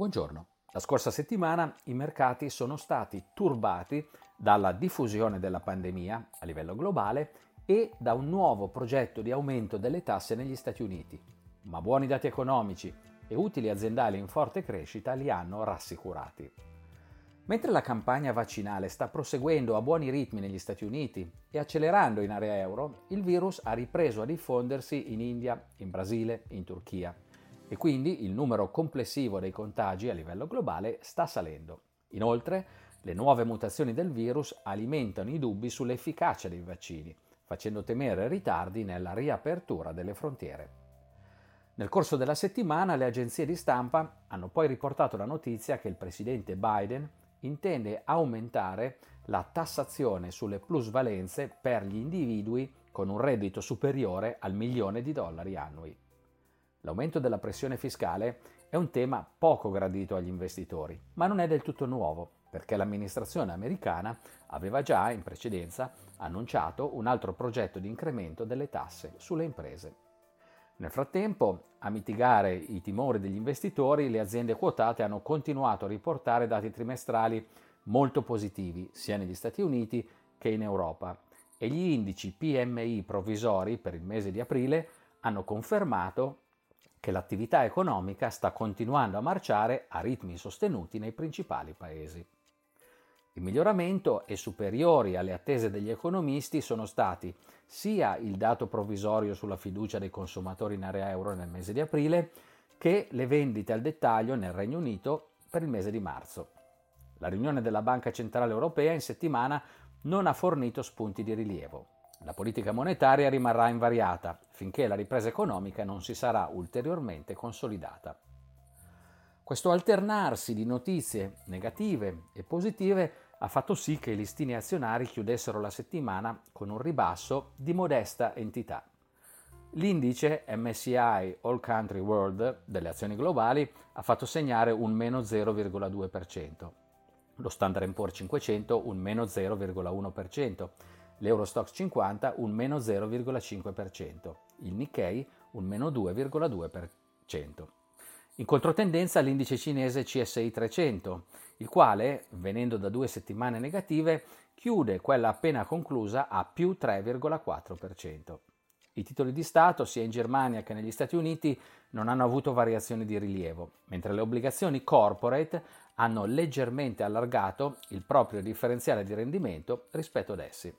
Buongiorno. La scorsa settimana i mercati sono stati turbati dalla diffusione della pandemia a livello globale e da un nuovo progetto di aumento delle tasse negli Stati Uniti. Ma buoni dati economici e utili aziendali in forte crescita li hanno rassicurati. Mentre la campagna vaccinale sta proseguendo a buoni ritmi negli Stati Uniti e accelerando in area euro, il virus ha ripreso a diffondersi in India, in Brasile, in Turchia e quindi il numero complessivo dei contagi a livello globale sta salendo. Inoltre, le nuove mutazioni del virus alimentano i dubbi sull'efficacia dei vaccini, facendo temere ritardi nella riapertura delle frontiere. Nel corso della settimana le agenzie di stampa hanno poi riportato la notizia che il presidente Biden intende aumentare la tassazione sulle plusvalenze per gli individui con un reddito superiore al milione di dollari annui. L'aumento della pressione fiscale è un tema poco gradito agli investitori, ma non è del tutto nuovo, perché l'amministrazione americana aveva già in precedenza annunciato un altro progetto di incremento delle tasse sulle imprese. Nel frattempo, a mitigare i timori degli investitori, le aziende quotate hanno continuato a riportare dati trimestrali molto positivi sia negli Stati Uniti che in Europa e gli indici PMI provvisori per il mese di aprile hanno confermato che l'attività economica sta continuando a marciare a ritmi sostenuti nei principali paesi. Il miglioramento e superiori alle attese degli economisti sono stati sia il dato provvisorio sulla fiducia dei consumatori in area euro nel mese di aprile, che le vendite al dettaglio nel Regno Unito per il mese di marzo. La riunione della Banca Centrale Europea in settimana non ha fornito spunti di rilievo. La politica monetaria rimarrà invariata finché la ripresa economica non si sarà ulteriormente consolidata. Questo alternarsi di notizie negative e positive ha fatto sì che i listini azionari chiudessero la settimana con un ribasso di modesta entità. L'indice MSCI All Country World delle azioni globali ha fatto segnare un meno 0,2%, lo Standard Poor's 500 un meno 0,1%, l'Eurostox 50 un meno 0,5%, il Nikkei un meno 2,2%. In controtendenza l'indice cinese CSI 300, il quale, venendo da due settimane negative, chiude quella appena conclusa a più 3,4%. I titoli di Stato, sia in Germania che negli Stati Uniti, non hanno avuto variazioni di rilievo, mentre le obbligazioni corporate hanno leggermente allargato il proprio differenziale di rendimento rispetto ad essi.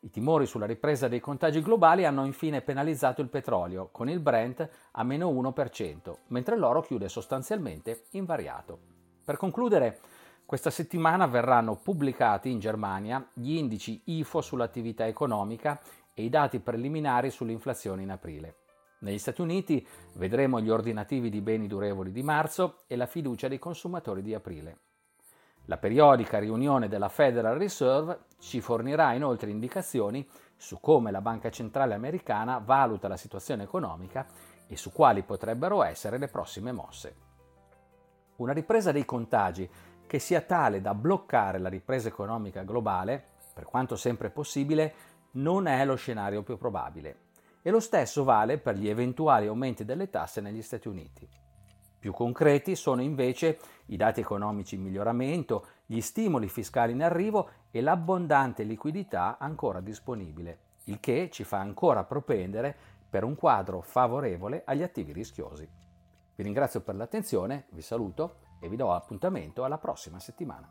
I timori sulla ripresa dei contagi globali hanno infine penalizzato il petrolio, con il Brent a meno 1%, mentre l'oro chiude sostanzialmente invariato. Per concludere, questa settimana verranno pubblicati in Germania gli indici IFO sull'attività economica e i dati preliminari sull'inflazione in aprile. Negli Stati Uniti vedremo gli ordinativi di beni durevoli di marzo e la fiducia dei consumatori di aprile. La periodica riunione della Federal Reserve ci fornirà inoltre indicazioni su come la Banca Centrale Americana valuta la situazione economica e su quali potrebbero essere le prossime mosse. Una ripresa dei contagi che sia tale da bloccare la ripresa economica globale, per quanto sempre possibile, non è lo scenario più probabile. E lo stesso vale per gli eventuali aumenti delle tasse negli Stati Uniti. Più concreti sono invece i dati economici in miglioramento, gli stimoli fiscali in arrivo e l'abbondante liquidità ancora disponibile, il che ci fa ancora propendere per un quadro favorevole agli attivi rischiosi. Vi ringrazio per l'attenzione, vi saluto e vi do appuntamento alla prossima settimana.